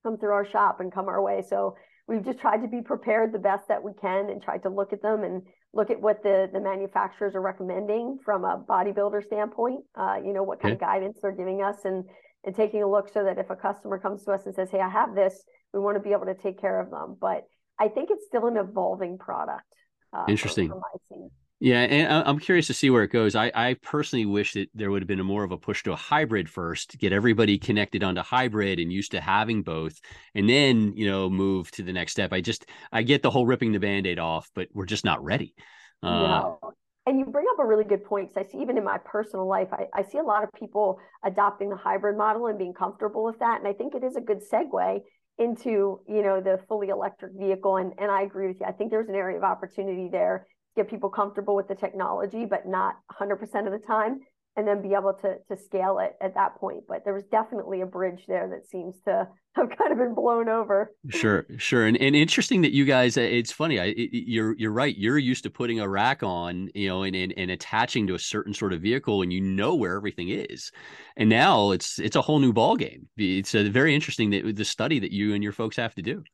come through our shop and come our way. So we've just tried to be prepared the best that we can and tried to look at them and look at what the the manufacturers are recommending from a bodybuilder standpoint. Uh, you know what kind okay. of guidance they're giving us and and taking a look so that if a customer comes to us and says, "Hey, I have this," we want to be able to take care of them. But I think it's still an evolving product.
Uh, Interesting. yeah, and I'm curious to see where it goes. I, I personally wish that there would have been a more of a push to a hybrid first, get everybody connected onto hybrid and used to having both, and then you know move to the next step. I just I get the whole ripping the band-aid off, but we're just not ready.
Uh, And you bring up a really good point because I see even in my personal life, I, I see a lot of people adopting the hybrid model and being comfortable with that. And I think it is a good segue into you know the fully electric vehicle and and I agree with you. I think there's an area of opportunity there to get people comfortable with the technology but not 100% of the time and then be able to to scale it at that point. But there was definitely a bridge there that seems to have kind of been blown over.
Sure sure. And, and interesting that you guys uh, it's funny I, it, you're you're right. You're used to putting a rack on you know and, and and attaching to a certain sort of vehicle and you know where everything is. And now it's it's a whole new ball game it's a very interesting that the study that you and your folks have to do.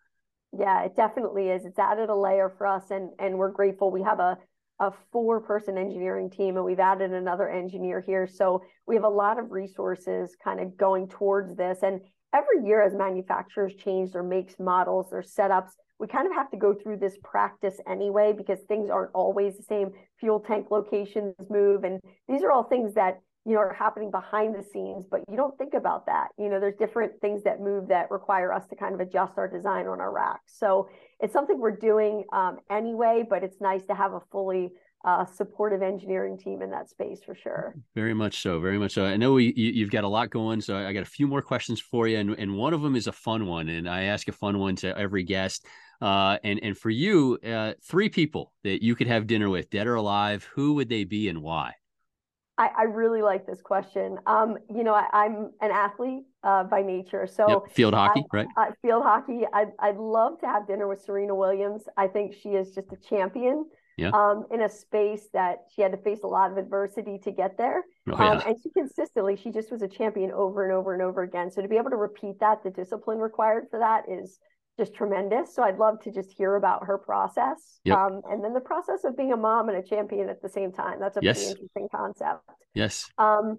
Yeah it definitely is. It's added a layer for us and and we're grateful we have a a four person engineering team and we've added another engineer here so we have a lot of resources kind of going towards this and every year as manufacturers change their makes, models, their setups, we kind of have to go through this practice anyway because things aren't always the same. Fuel tank locations move, and these are all things that you know are happening behind the scenes, but you don't think about that. You know, there's different things that move that require us to kind of adjust our design on our racks. So it's something we're doing um, anyway, but it's nice to have a fully uh, supportive engineering team in that space for sure.
Very much so. Very much so. I know we, you, have got a lot going, so I got a few more questions for you, and, and one of them is a fun one, and I ask a fun one to every guest. Uh, and and for you, uh, three people that you could have dinner with, dead or alive, who would they be and why?
I, I really like this question. Um, you know, I, am an athlete uh, by nature, so
yep. field hockey,
I,
right?
Uh, field hockey. I'd, I'd love to have dinner with Serena Williams. I think she is just a champion
yeah.
um, in a space that she had to face a lot of adversity to get there.
Oh, yeah.
um, and she consistently, she just was a champion over and over and over again. So to be able to repeat that, the discipline required for that is just tremendous. So I'd love to just hear about her process.
Yep.
Um, and then the process of being a mom and a champion at the same time. That's a
Yes.
pretty interesting concept.
Yes.
Um,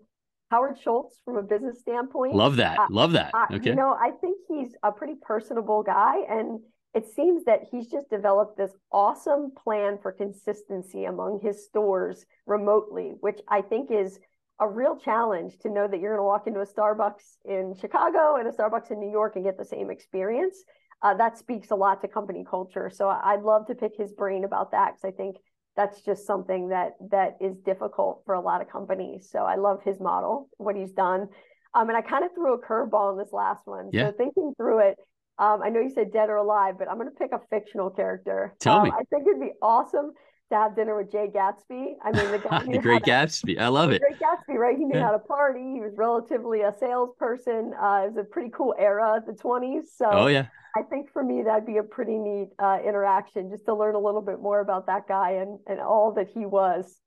Howard Schultz, from a business standpoint,
Love that.
Uh,
Love that.
uh,
Okay.
You know, I think he's a pretty personable guy, and it seems that he's just developed this awesome plan for consistency among his stores remotely, which I think is a real challenge to know that you're going to walk into a Starbucks in Chicago and a Starbucks in New York and get the same experience. Uh, that speaks a lot to company culture. So I'd love to pick his brain about that because I think that's just something that that is difficult for a lot of companies. So I love his model, what he's done. Um, and I kind of threw a curveball in this last one.
Yeah.
So thinking through it, um, I know you said dead or alive, but I'm going to pick a fictional character.
Tell
um,
me.
I think it'd be awesome to have dinner with Jay Gatsby. I mean, the guy
the Great Gatsby. I love it.
Great Gatsby, right? He knew
Yeah.
how to party. He was relatively a salesperson. Uh, it was a pretty cool era, the 20s. So
Oh yeah.
I think for me that'd be a pretty neat uh, interaction just to learn a little bit more about that guy and and all that he was.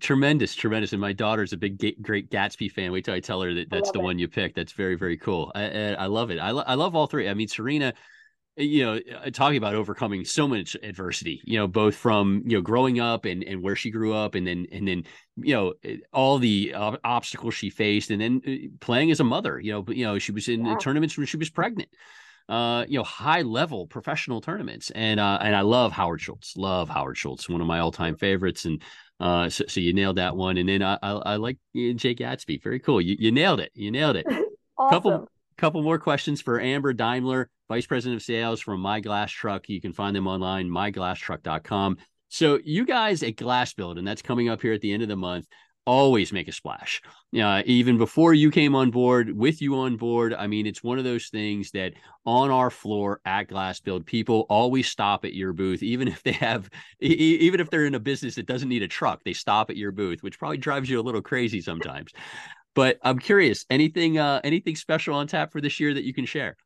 Tremendous, tremendous. And my daughter's a big Great Gatsby fan. Wait till I tell her that that's the
it.
one you picked. That's very, very cool. I, I, I love it. I, lo- I love all three. I mean, Serena, you know, uh, talking about overcoming so much adversity, you know, both from, you know, growing up and, and where she grew up and then, and then, you know, eh, all the uh, obstacles she faced and then playing as a mother, you know, but, you know, she was in
Yeah.
tournaments when she was pregnant. Uh, you know, high level professional tournaments, and uh, and I love Howard Schultz. Love Howard Schultz, one of my all time favorites, and uh, so, so you nailed that one. And then I I, I like Jake Gatsby. Very cool. You you nailed it. You nailed it.
Awesome.
Couple couple more questions for Amber Deimler, Vice President of Sales from My Glass Truck. You can find them online, myglasstruck.com. So you guys at Glass Build, and that's coming up here at the end of the month, always make a splash. Uh, even before you came on board, with you on board, I mean, it's one of those things that on our floor at Glass Build, people always stop at your booth, even if they have, e- even if they're in a business that doesn't need a truck, they stop at your booth, which probably drives you a little crazy sometimes. But I'm curious, anything, uh, anything special on tap for this year that you can share?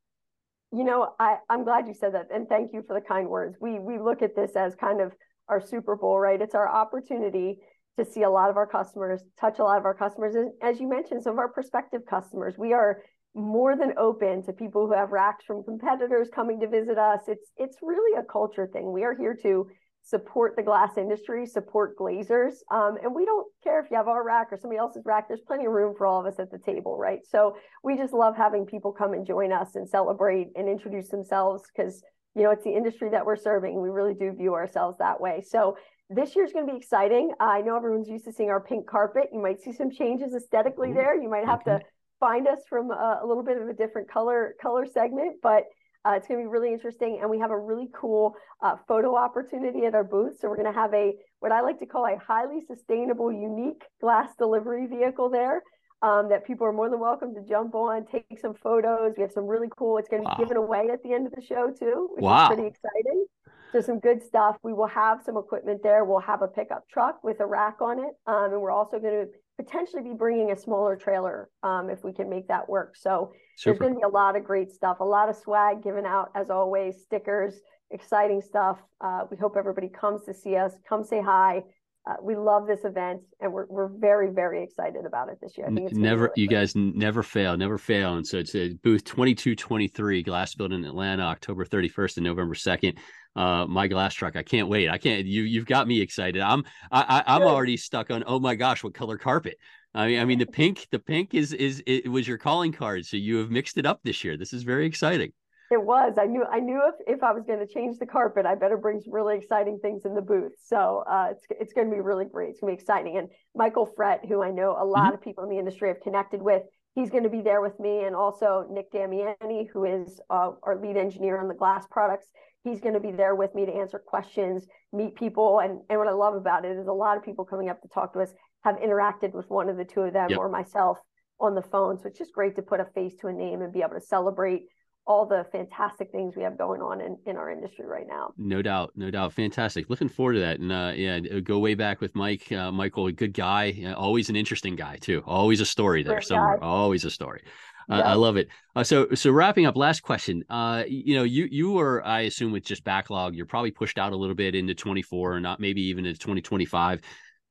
You know, I, I'm glad you said that, and thank you for the kind words. We we look at this as kind of our Super Bowl, right? It's our opportunity to see a lot of our customers, touch a lot of our customers, and as you mentioned, some of our prospective customers. We are more than open to people who have racks from competitors coming to visit us. It's it's really a culture thing. We are here to support the glass industry, support glazers, um, and we don't care if you have our rack or somebody else's rack. There's plenty of room for all of us at the table, right? So we just love having people come and join us and celebrate and introduce themselves because you know it's the industry that we're serving. We really do view ourselves that way. So this year's going to be exciting. I know everyone's used to seeing our pink carpet. You might see some changes aesthetically there. You might have
okay.
to find us from a, a little bit of a different color color segment, but uh, it's going to be really interesting. And we have a really cool uh, photo opportunity at our booth. So we're going to have a what I like to call a highly sustainable, unique glass delivery vehicle there. Um, that people are more than welcome to jump on, take some photos. We have some really cool. It's going to be given away at the end of the show too, which
Wow.
is pretty exciting. So some good stuff. We will have some equipment there. We'll have a pickup truck with a rack on it, um, and we're also going to potentially be bringing a smaller trailer um, if we can make that work. So there's going to be a lot of great stuff, a lot of swag given out as always, stickers, exciting stuff. Uh, we hope everybody comes to see us, come say hi. Uh, we love this event, and we're we're very very excited about it this year. I think it's
never you guys never fail never fail and so it's a booth 2223 glass building in atlanta october 31st and november 2nd uh my glass truck i can't wait i can't you you've got me excited i'm i, I i'm
Good.
already stuck on oh my gosh what color carpet i mean i mean the pink the pink is is it was your calling card so you have mixed it up this year this is very exciting
It was. I knew. I knew if, if I was going to change the carpet, I better bring some really exciting things in the booth. So uh, it's it's going to be really great. It's going to be exciting. And Michael Frett, who I know a lot of people in the industry have connected with, he's going to be there with me, and also Nick Damiani, who is uh, our lead engineer on the glass products. He's going to be there with me to answer questions, meet people, and and what I love about it is a lot of people coming up to talk to us have interacted with one of the two of them
Yep.
or myself on the phone. So it's just great to put a face to a name and be able to celebrate all the fantastic things we have going on in, in our industry right now.
No doubt, no doubt. Fantastic. Looking forward to that. And uh, yeah, go way back with Mike. Uh, Michael, a good guy. Uh, always an interesting guy too. Always a story there
Great
somewhere.
guy.
Always a story. Uh,
Yeah.
I love it. Uh, so, so wrapping up. Last question. Uh, you know, you you were, I assume, with just backlog, you're probably pushed out a little bit into 24, or not maybe even into 2025.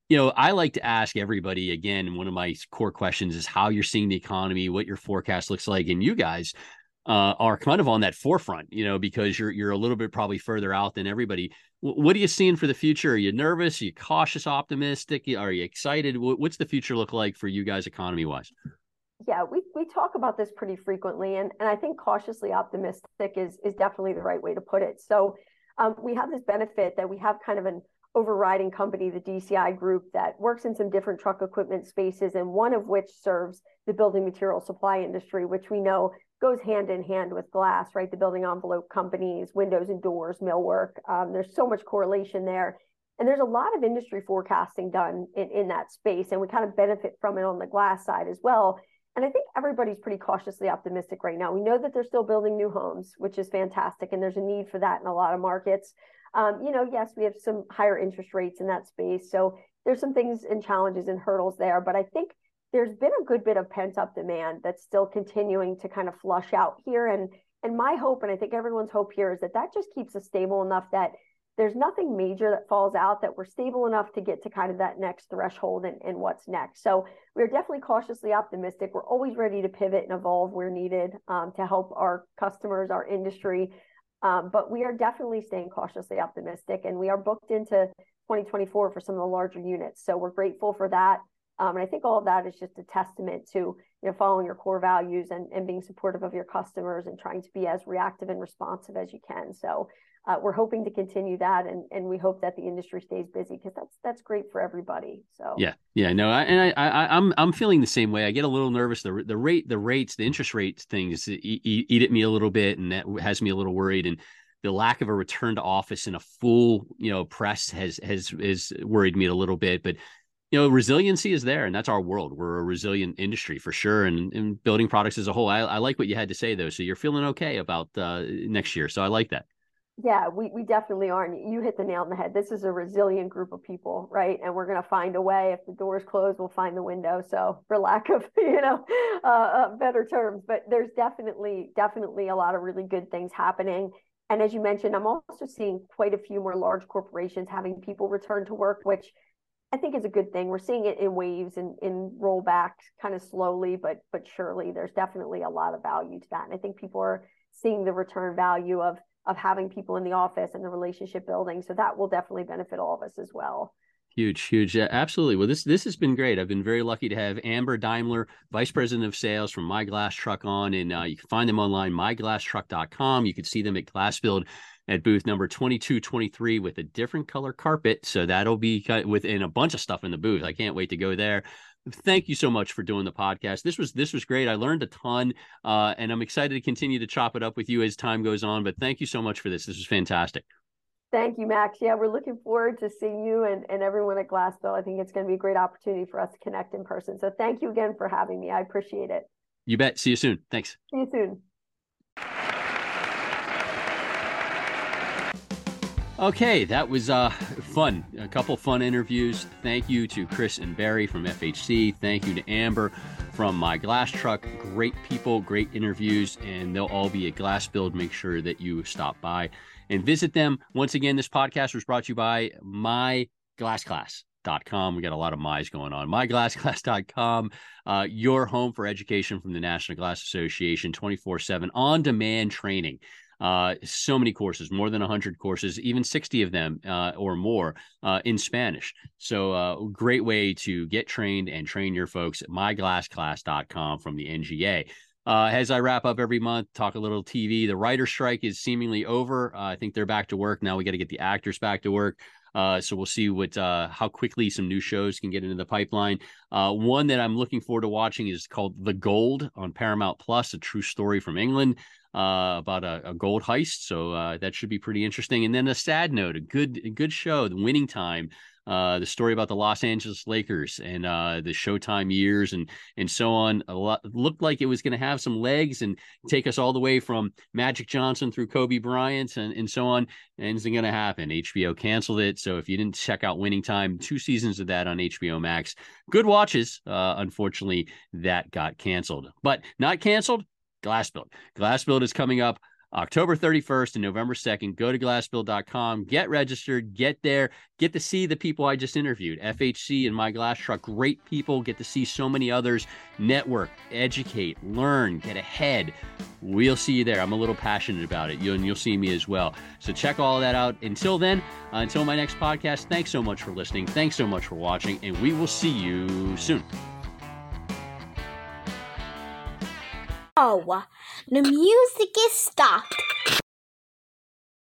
You know, I like to ask everybody again. One of my core questions is how you're seeing the economy, what your forecast looks like, and you guys uh, are kind of on that forefront, you know, because you're you're a little bit probably further out than everybody. W- what are you seeing for the future? Are you nervous? Are you cautious, optimistic? Are you excited? W- what's the future look like for you guys, economy wise?
Yeah, we, we talk about this pretty frequently, and, and I think cautiously optimistic is is definitely the right way to put it. So um, we have this benefit that we have kind of an overriding company, the DCI group, that works in some different truck equipment spaces, and one of which serves the building material supply industry, which we know goes hand in hand with glass, right? The building envelope companies, windows and doors, millwork. Um, there's so much correlation there. And there's a lot of industry forecasting done in, in that space, and we kind of benefit from it on the glass side as well. And I think everybody's pretty cautiously optimistic right now. We know that they're still building new homes, which is fantastic, and there's a need for that in a lot of markets. Um, you know, yes, we have some higher interest rates in that space, so there's some things and challenges and hurdles there. But I think there's been a good bit of pent up demand that's still continuing to kind of flush out here. And and my hope, and I think everyone's hope here, is that that just keeps us stable enough that there's nothing major that falls out that we're stable enough to get to kind of that next threshold and, and what's next. So we're definitely cautiously optimistic. We're always ready to pivot and evolve where needed um, to help our customers our industry. Um, but we are definitely staying cautiously optimistic and we are booked into 2024 for some of the larger units. So we're grateful for that. Um, and I think all of that is just a testament to you know following your core values and, and being supportive of your customers and trying to be as reactive and responsive as you can. So uh, we're hoping to continue that, and and we hope that the industry stays busy because that's that's great for everybody. So
yeah, yeah, no, I, and I, I I'm I'm feeling the same way. I get a little nervous. The the rate, the rates, the interest rates things eat, eat at me a little bit, and that has me a little worried. And the lack of a return to office and a full you know press has has has worried me a little bit, but you know, resiliency is there, and that's our world. We're a resilient industry for sure, and, and building products as a whole. I, I, like what you had to say though. So you're feeling okay about uh, next year. So I like that.
Yeah, we, we definitely are. And you hit the nail on the head. This is a resilient group of people, right? And we're going to find a way. If the door's closed, we'll find the window. So, for lack of, you know, uh, uh, better terms, but there's definitely, definitely a lot of really good things happening. And as you mentioned, I'm also seeing quite a few more large corporations having people return to work, which I think is a good thing. We're seeing it in waves and in rollback kind of slowly, but but surely there's definitely a lot of value to that. And I think people are seeing the return value of of having people in the office and the relationship building. So that will definitely benefit all of us as well.
Huge, huge, yeah, absolutely. Well, this this has been great. I've been very lucky to have Amber Deimler, Vice President of Sales from My Glass Truck, on, and uh, you can find them online, myglasstruck.com. You can see them at Glass Build at booth number 2223 with a different color carpet. So that'll be within a bunch of stuff in the booth. I can't wait to go there. Thank you so much for doing the podcast. This was this was great. I learned a ton, uh, and I'm excited to continue to chop it up with you as time goes on. But thank you so much for this. This was fantastic.
Thank you, Max. Yeah, we're looking forward to seeing you and, and everyone at Glass Build. I think it's going to be a great opportunity for us to connect in person. So thank you again for having me. I appreciate it.
You bet. See you soon. Thanks.
See you soon.
Okay, that was uh, fun. A couple fun interviews. Thank you to Chris and Barry from FHC. Thank you to Amber from My Glass Truck. Great people, great interviews, and they'll all be at Glass Build. Make sure that you stop by and visit them. Once again, this podcast was brought to you by My Glass Class. We got a lot of my's going on. MyGlassClass.com, uh, your home for education from the National Glass Association, 24 7 on demand training uh, so many courses, more than 100 courses, even 60 of them uh, or more uh, in Spanish. So, uh, great way to get trained and train your folks at myglassclass.com from the NGA. Uh, as I wrap up every month, talk a little TV. The writer strike is seemingly over. Uh, I think they're back to work now. We got to get the actors back to work. Uh, so we'll see what uh, how quickly some new shows can get into the pipeline. Uh, one that I'm looking forward to watching is called The Gold on Paramount Plus, a true story from England uh, about a, a, gold heist. So uh, that should be pretty interesting. And then a sad note, a good a good show, The Winning Time. Uh, the story about the Los Angeles Lakers and uh, the Showtime years and and so on. A lot looked like it was going to have some legs and take us all the way from Magic Johnson through Kobe Bryant and, and so on. And it's not going to happen. HBO canceled it. So if you didn't check out Winning Time, two seasons of that on HBO Max, good watches. Uh, unfortunately, that got canceled, but not canceled. Glass Build. Glass Build is coming up October 31st and November 2nd. Go to glassbuild.com, get registered, get there, get to see the people I just interviewed. FHC and My Glass Truck, great people. Get to see so many others. Network, educate, learn, get ahead. We'll see you there. I'm a little passionate about it, you, and you'll see me as well. So check all that out. Until then, uh, until my next podcast, thanks so much for listening. Thanks so much for watching, and we will see you soon.
Oh, The music is stopped.